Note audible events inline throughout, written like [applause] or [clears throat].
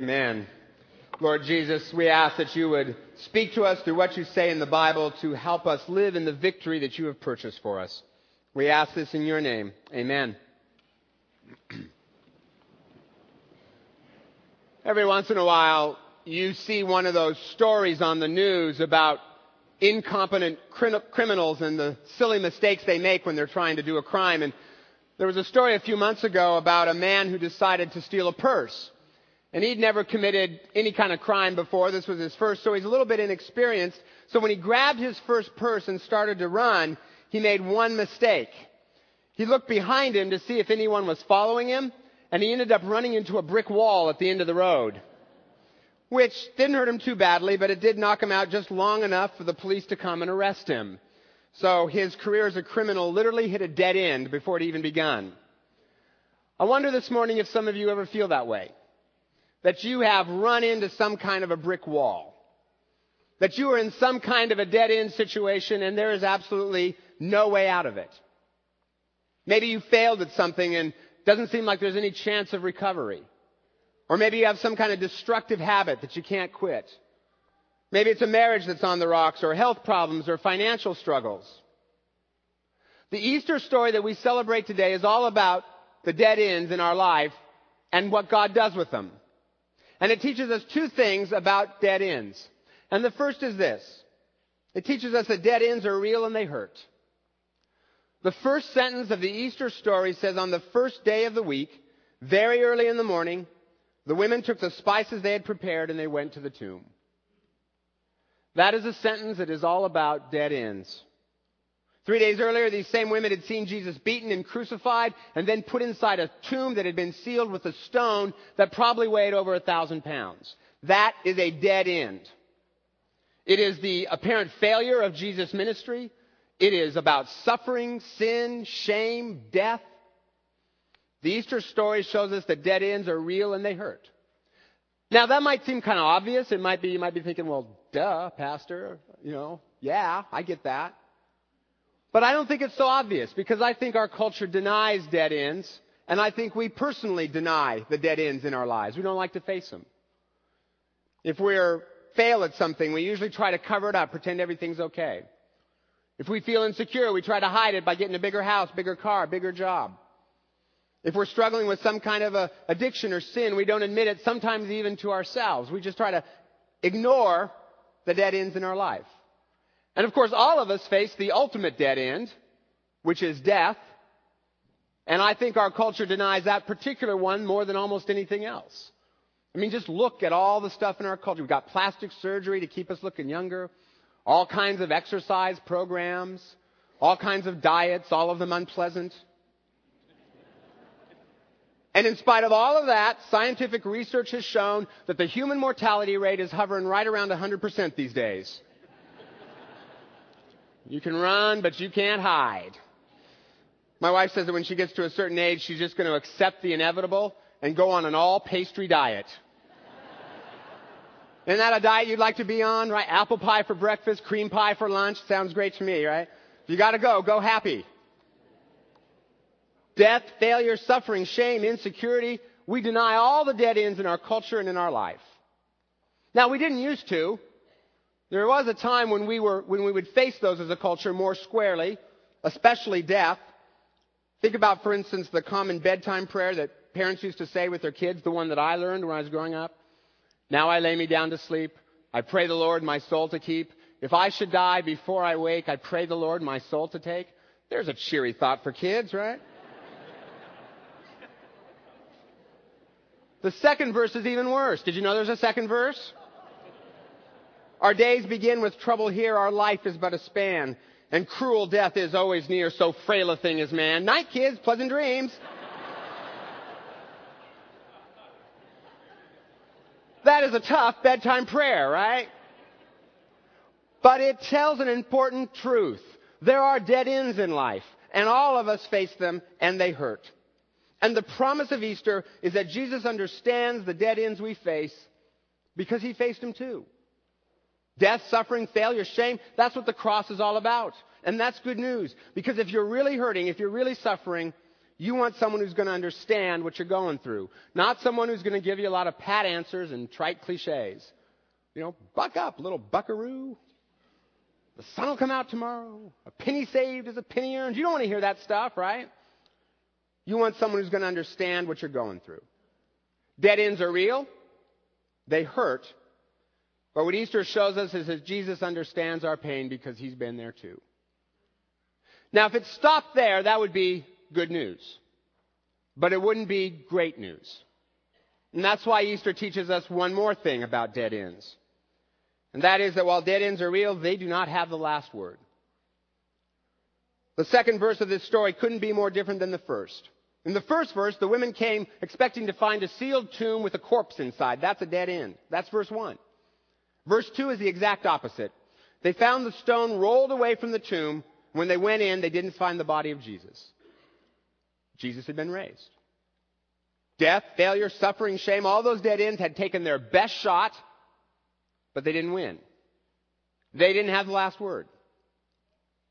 Amen. Lord Jesus, we ask that you would speak to us through what you say in the Bible to help us live in the victory that you have purchased for us. We ask this in your name. Amen. [clears throat] Every once in a while, you see one of those stories on the news about incompetent criminals and the silly mistakes they make when they're trying to do a crime. And there was a story a few months ago about a man who decided to steal a purse. And he'd never committed any kind of crime before. This was his first, so he's a little bit inexperienced. So when he grabbed his first purse and started to run, he made one mistake. He looked behind him to see if anyone was following him, and he ended up running into a brick wall at the end of the road. Which didn't hurt him too badly, but it did knock him out just long enough for the police to come and arrest him. So his career as a criminal literally hit a dead end before it even begun. I wonder this morning if some of you ever feel that way that you have run into some kind of a brick wall. That you are in some kind of a dead end situation and there is absolutely no way out of it. Maybe you failed at something and doesn't seem like there's any chance of recovery. Or maybe you have some kind of destructive habit that you can't quit. Maybe it's a marriage that's on the rocks or health problems or financial struggles. The Easter story that we celebrate today is all about the dead ends in our life and what God does with them. And it teaches us two things about dead ends. And the first is this. It teaches us that dead ends are real and they hurt. The first sentence of the Easter story says on the first day of the week, very early in the morning, the women took the spices they had prepared and they went to the tomb. That is a sentence that is all about dead ends. Three days earlier, these same women had seen Jesus beaten and crucified and then put inside a tomb that had been sealed with a stone that probably weighed over a thousand pounds. That is a dead end. It is the apparent failure of Jesus' ministry. It is about suffering, sin, shame, death. The Easter story shows us that dead ends are real and they hurt. Now that might seem kind of obvious. It might be, you might be thinking, well, duh, pastor, you know, yeah, I get that. But I don't think it's so obvious because I think our culture denies dead ends and I think we personally deny the dead ends in our lives. We don't like to face them. If we're fail at something, we usually try to cover it up, pretend everything's okay. If we feel insecure, we try to hide it by getting a bigger house, bigger car, bigger job. If we're struggling with some kind of a addiction or sin, we don't admit it, sometimes even to ourselves. We just try to ignore the dead ends in our life. And of course, all of us face the ultimate dead end, which is death. And I think our culture denies that particular one more than almost anything else. I mean, just look at all the stuff in our culture. We've got plastic surgery to keep us looking younger, all kinds of exercise programs, all kinds of diets, all of them unpleasant. And in spite of all of that, scientific research has shown that the human mortality rate is hovering right around 100% these days. You can run, but you can't hide. My wife says that when she gets to a certain age, she's just going to accept the inevitable and go on an all pastry diet. Isn't that a diet you'd like to be on, right? Apple pie for breakfast, cream pie for lunch. Sounds great to me, right? If you gotta go, go happy. Death, failure, suffering, shame, insecurity. We deny all the dead ends in our culture and in our life. Now we didn't used to. There was a time when we were, when we would face those as a culture more squarely, especially death. Think about, for instance, the common bedtime prayer that parents used to say with their kids, the one that I learned when I was growing up. Now I lay me down to sleep. I pray the Lord my soul to keep. If I should die before I wake, I pray the Lord my soul to take. There's a cheery thought for kids, right? [laughs] the second verse is even worse. Did you know there's a second verse? Our days begin with trouble here, our life is but a span, and cruel death is always near, so frail a thing is man. Night, kids, pleasant dreams. that is a tough bedtime prayer, right? But it tells an important truth. There are dead ends in life, and all of us face them, and they hurt. And the promise of Easter is that Jesus understands the dead ends we face because he faced them too. Death, suffering, failure, shame, that's what the cross is all about. And that's good news. Because if you're really hurting, if you're really suffering, You want someone who's going to understand what you're going through, not someone who's going to give you a lot of pat answers and trite cliches. You know, buck up, little buckaroo. The sun will come out tomorrow. A penny saved is a penny earned. You don't want to hear that stuff, right? You want someone who's going to understand what you're going through. Dead ends are real. They hurt. But what Easter shows us is that Jesus understands our pain because he's been there too. Now, if it stopped there, that would be good news. But it wouldn't be great news. And that's why Easter teaches us one more thing about dead ends. And that is that while dead ends are real, they do not have the last word. The second verse of this story couldn't be more different than the first. In the first verse, the women came expecting to find a sealed tomb with a corpse inside. That's a dead end. That's verse 1. Verse 2 is the exact opposite. They found the stone rolled away from the tomb. When they went in, they didn't find the body of Jesus. Jesus had been raised. Death, failure, suffering, shame, all those dead ends had taken their best shot, but they didn't win. They didn't have the last word.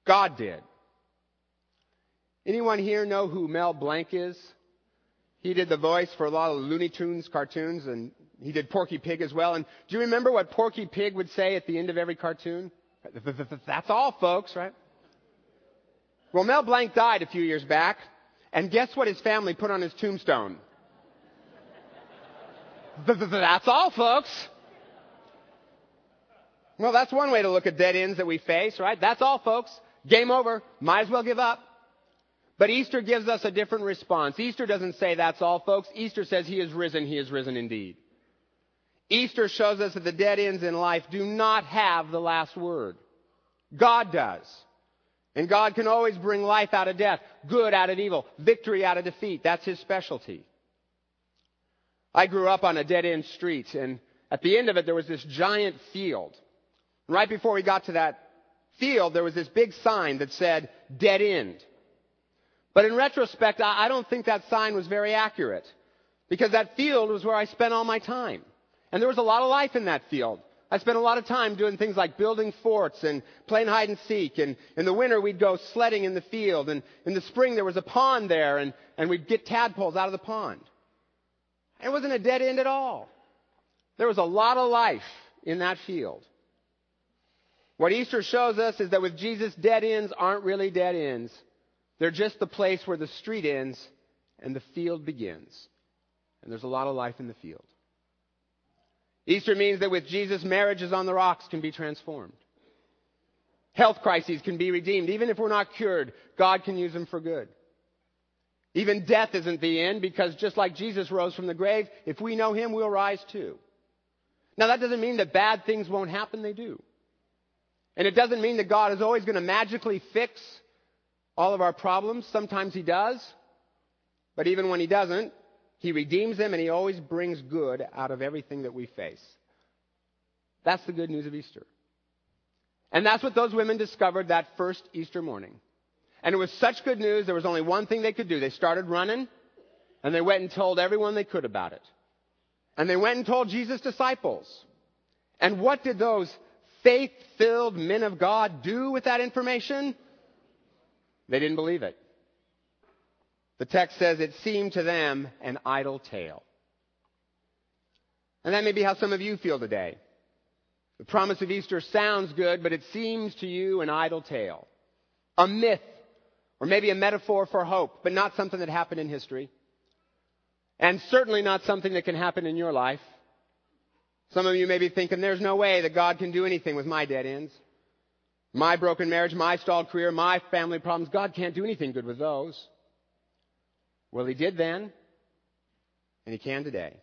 God did. Anyone here know who Mel Blanc is? He did the voice for a lot of Looney Tunes cartoons and he did Porky Pig as well. And do you remember what Porky Pig would say at the end of every cartoon? That's all, folks, right? Well, Mel Blanc died a few years back, and guess what his family put on his tombstone? That's all, folks. Well, that's one way to look at dead ends that we face, right? That's all, folks. Game over. Might as well give up. But Easter gives us a different response. Easter doesn't say that's all, folks. Easter says He is risen. He is risen indeed. Easter shows us that the dead ends in life do not have the last word. God does. And God can always bring life out of death, good out of evil, victory out of defeat. That's His specialty. I grew up on a dead end street, and at the end of it, there was this giant field. Right before we got to that field, there was this big sign that said, dead end. But in retrospect, I don't think that sign was very accurate. Because that field was where I spent all my time. And there was a lot of life in that field. I spent a lot of time doing things like building forts and playing hide and seek. And in the winter, we'd go sledding in the field. And in the spring, there was a pond there, and, and we'd get tadpoles out of the pond. It wasn't a dead end at all. There was a lot of life in that field. What Easter shows us is that with Jesus, dead ends aren't really dead ends. They're just the place where the street ends and the field begins. And there's a lot of life in the field. Easter means that with Jesus, marriages on the rocks can be transformed. Health crises can be redeemed. Even if we're not cured, God can use them for good. Even death isn't the end because just like Jesus rose from the grave, if we know Him, we'll rise too. Now that doesn't mean that bad things won't happen, they do. And it doesn't mean that God is always going to magically fix all of our problems. Sometimes He does. But even when He doesn't, he redeems them and he always brings good out of everything that we face. That's the good news of Easter. And that's what those women discovered that first Easter morning. And it was such good news, there was only one thing they could do. They started running, and they went and told everyone they could about it. And they went and told Jesus' disciples. And what did those faith filled men of God do with that information? They didn't believe it. The text says it seemed to them an idle tale. And that may be how some of you feel today. The promise of Easter sounds good, but it seems to you an idle tale. A myth, or maybe a metaphor for hope, but not something that happened in history. And certainly not something that can happen in your life. Some of you may be thinking, there's no way that God can do anything with my dead ends. My broken marriage, my stalled career, my family problems. God can't do anything good with those. Well, he did then, and he can today.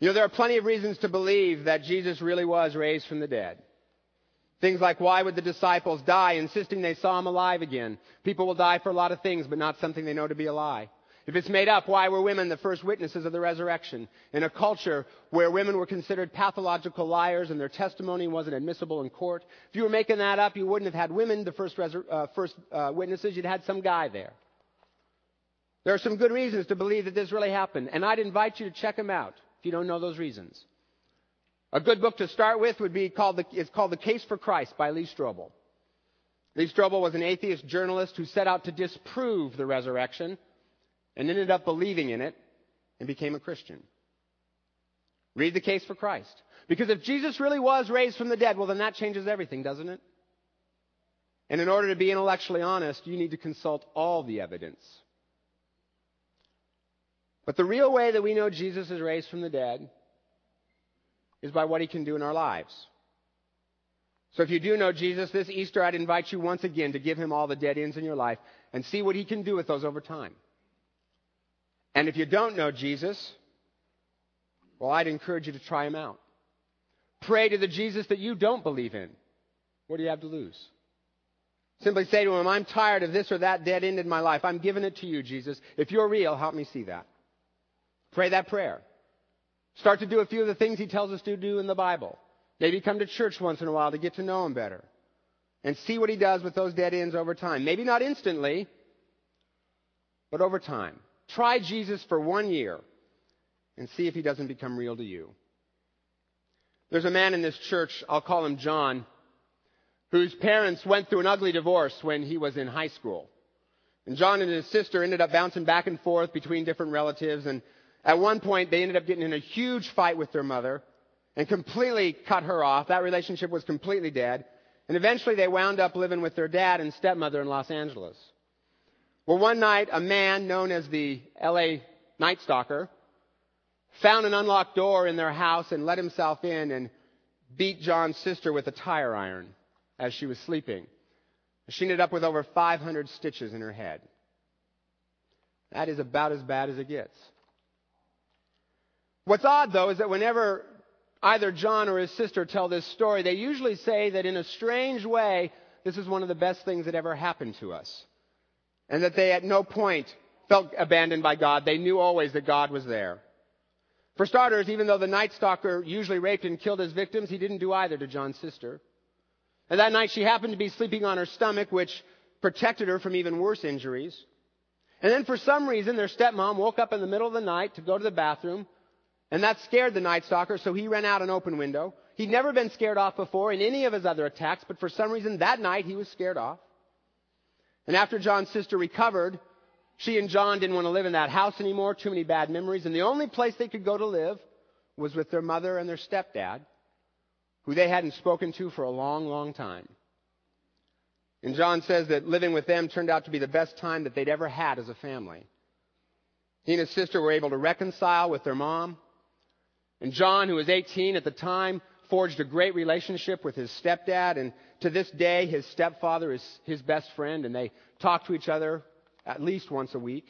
You know, there are plenty of reasons to believe that Jesus really was raised from the dead. Things like why would the disciples die, insisting they saw him alive again? People will die for a lot of things, but not something they know to be a lie. If it's made up, why were women the first witnesses of the resurrection? In a culture where women were considered pathological liars and their testimony wasn't admissible in court, if you were making that up, you wouldn't have had women the first, uh, first uh, witnesses, you'd had some guy there. There are some good reasons to believe that this really happened, and I'd invite you to check them out if you don't know those reasons. A good book to start with would be called the, it's called The Case for Christ by Lee Strobel. Lee Strobel was an atheist journalist who set out to disprove the resurrection and ended up believing in it and became a Christian. Read the case for Christ. Because if Jesus really was raised from the dead, well, then that changes everything, doesn't it? And in order to be intellectually honest, you need to consult all the evidence. But the real way that we know Jesus is raised from the dead is by what he can do in our lives. So if you do know Jesus this Easter, I'd invite you once again to give him all the dead ends in your life and see what he can do with those over time. And if you don't know Jesus, well, I'd encourage you to try him out. Pray to the Jesus that you don't believe in. What do you have to lose? Simply say to him, I'm tired of this or that dead end in my life. I'm giving it to you, Jesus. If you're real, help me see that. Pray that prayer. Start to do a few of the things he tells us to do in the Bible. Maybe come to church once in a while to get to know him better. And see what he does with those dead ends over time. Maybe not instantly, but over time. Try Jesus for one year and see if he doesn't become real to you. There's a man in this church, I'll call him John, whose parents went through an ugly divorce when he was in high school. And John and his sister ended up bouncing back and forth between different relatives. And at one point, they ended up getting in a huge fight with their mother and completely cut her off. That relationship was completely dead. And eventually, they wound up living with their dad and stepmother in Los Angeles. Well, one night, a man known as the LA Night Stalker found an unlocked door in their house and let himself in and beat John's sister with a tire iron as she was sleeping. She ended up with over 500 stitches in her head. That is about as bad as it gets. What's odd, though, is that whenever either John or his sister tell this story, they usually say that in a strange way, this is one of the best things that ever happened to us. And that they at no point felt abandoned by God. They knew always that God was there. For starters, even though the night stalker usually raped and killed his victims, he didn't do either to John's sister. And that night she happened to be sleeping on her stomach, which protected her from even worse injuries. And then for some reason, their stepmom woke up in the middle of the night to go to the bathroom, and that scared the night stalker, so he ran out an open window. He'd never been scared off before in any of his other attacks, but for some reason that night he was scared off. And after John's sister recovered, she and John didn't want to live in that house anymore, too many bad memories, and the only place they could go to live was with their mother and their stepdad, who they hadn't spoken to for a long, long time. And John says that living with them turned out to be the best time that they'd ever had as a family. He and his sister were able to reconcile with their mom. And John, who was 18 at the time, forged a great relationship with his stepdad. And to this day, his stepfather is his best friend, and they talk to each other at least once a week.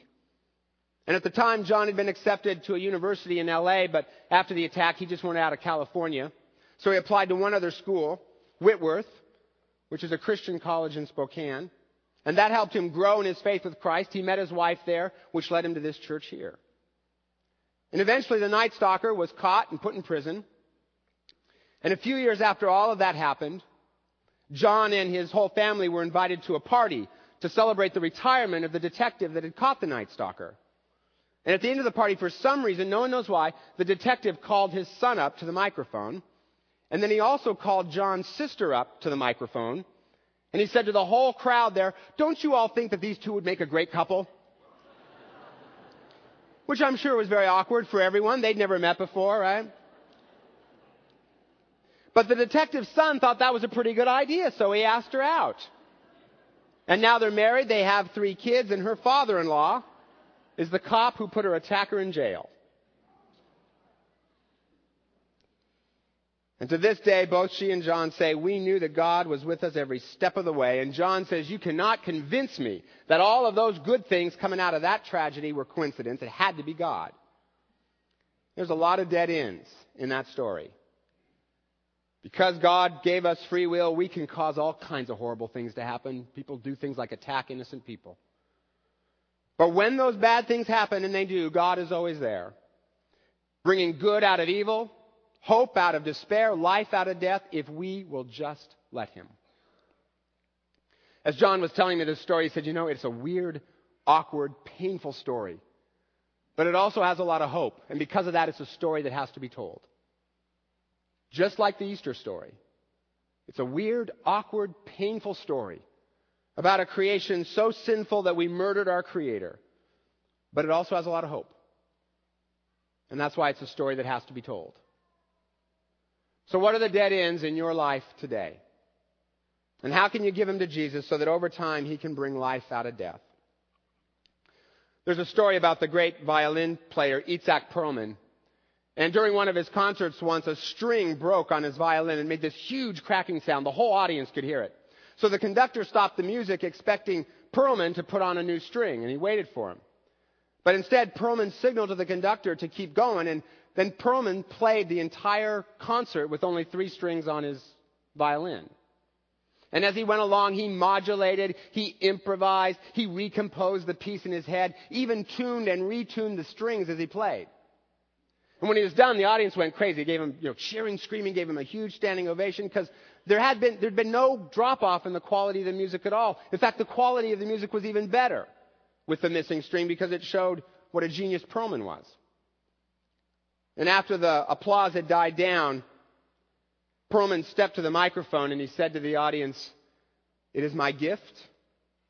And at the time, John had been accepted to a university in LA, but after the attack, he just wanted out of California. So he applied to one other school, Whitworth, which is a Christian college in Spokane. And that helped him grow in his faith with Christ. He met his wife there, which led him to this church here. And eventually the night stalker was caught and put in prison. And a few years after all of that happened, John and his whole family were invited to a party to celebrate the retirement of the detective that had caught the night stalker. And at the end of the party, for some reason, no one knows why, the detective called his son up to the microphone. And then he also called John's sister up to the microphone. And he said to the whole crowd there, Don't you all think that these two would make a great couple? Which I'm sure was very awkward for everyone. They'd never met before, right? But the detective's son thought that was a pretty good idea, so he asked her out. And now they're married, they have three kids, and her father in law is the cop who put her attacker in jail. And to this day, both she and John say, We knew that God was with us every step of the way. And John says, You cannot convince me that all of those good things coming out of that tragedy were coincidence. It had to be God. There's a lot of dead ends in that story. Because God gave us free will, we can cause all kinds of horrible things to happen. People do things like attack innocent people. But when those bad things happen, and they do, God is always there. Bringing good out of evil, hope out of despair, life out of death, if we will just let Him. As John was telling me this story, he said, You know, it's a weird, awkward, painful story. But it also has a lot of hope. And because of that, it's a story that has to be told. Just like the Easter story. It's a weird, awkward, painful story. about a creation so sinful that we murdered our Creator. But it also has a lot of hope. And that's why it's a story that has to be told. So, what are the dead ends in your life today? And how can you give them to Jesus so that over time he can bring life out of death? There's a story about the great violin player Itzhak Perlman. And during one of his concerts once, a string broke on his violin and made this huge cracking sound. The whole audience could hear it. So the conductor stopped the music expecting Perlman to put on a new string, and he waited for him. But instead, Perlman signaled to the conductor to keep going, and then Perlman played the entire concert with only three strings on his violin. And as he went along, he modulated, he improvised, he recomposed the piece in his head, even tuned and retuned the strings as he played. And when he was done, the audience went crazy. They gave him, you know, cheering, screaming, gave him a huge standing ovation because there had been, there'd been no drop off in the quality of the music at all. In fact, the quality of the music was even better with the missing string because it showed what a genius Perlman was. And after the applause had died down, Perlman stepped to the microphone and he said to the audience, It is my gift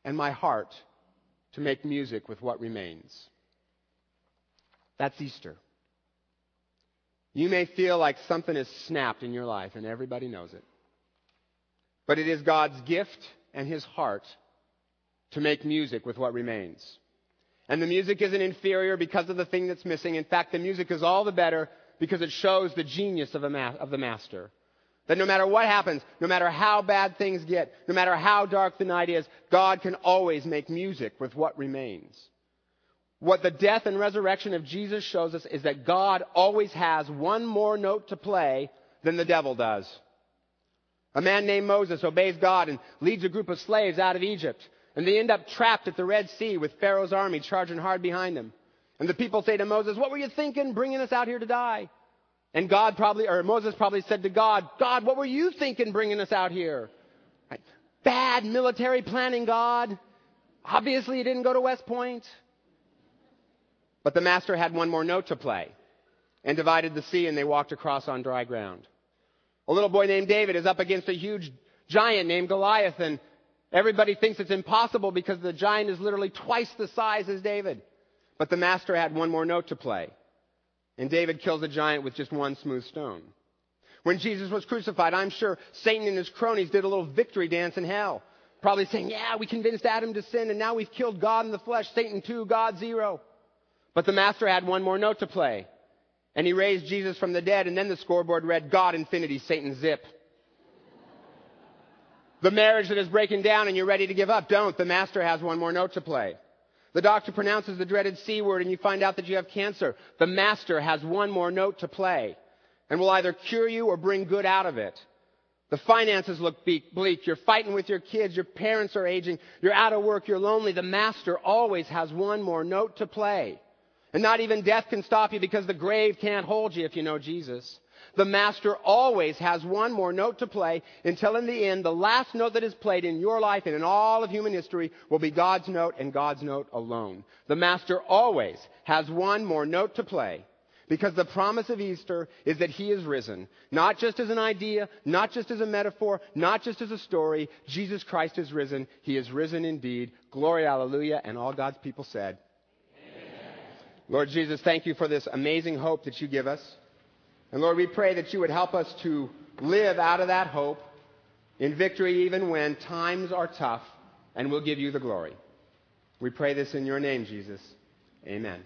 and my heart to make music with what remains. That's Easter. You may feel like something has snapped in your life and everybody knows it. But it is God's gift and His heart to make music with what remains. And the music isn't inferior because of the thing that's missing. In fact, the music is all the better because it shows the genius of, ma- of the master. That no matter what happens, no matter how bad things get, no matter how dark the night is, God can always make music with what remains. What the death and resurrection of Jesus shows us is that God always has one more note to play than the devil does. A man named Moses obeys God and leads a group of slaves out of Egypt. And they end up trapped at the Red Sea with Pharaoh's army charging hard behind them. And the people say to Moses, What were you thinking bringing us out here to die? And God probably, or Moses probably said to God, God, what were you thinking bringing us out here? Right? Bad military planning, God. Obviously, you didn't go to West Point. But the master had one more note to play and divided the sea, and they walked across on dry ground. A little boy named David is up against a huge giant named Goliath, and everybody thinks it's impossible because the giant is literally twice the size as David. But the master had one more note to play, and David kills the giant with just one smooth stone. When Jesus was crucified, I'm sure Satan and his cronies did a little victory dance in hell. Probably saying, yeah, we convinced Adam to sin and now we've killed God in the flesh. Satan two, God zero. But the master had one more note to play. And he raised Jesus from the dead, and then the scoreboard read, God infinity, Satan zip. The marriage that is breaking down and you're ready to give up, don't. The master has one more note to play. The doctor pronounces the dreaded C word and you find out that you have cancer. The master has one more note to play and will either cure you or bring good out of it. The finances look bleak. You're fighting with your kids. Your parents are aging. You're out of work. You're lonely. The master always has one more note to play. And not even death can stop you because the grave can't hold you if you know Jesus. The master always has one more note to play until in the end, the last note that is played in your life and in all of human history will be God's note and God's note alone. The master always has one more note to play because the promise of Easter is that he is risen. Not just as an idea, not just as a metaphor, not just as a story. Jesus Christ is risen. He is risen indeed. Glory, hallelujah. And all God's people said, Lord Jesus, thank you for this amazing hope that you give us. And Lord, we pray that you would help us to live out of that hope in victory even when times are tough, and we'll give you the glory. We pray this in your name, Jesus. Amen.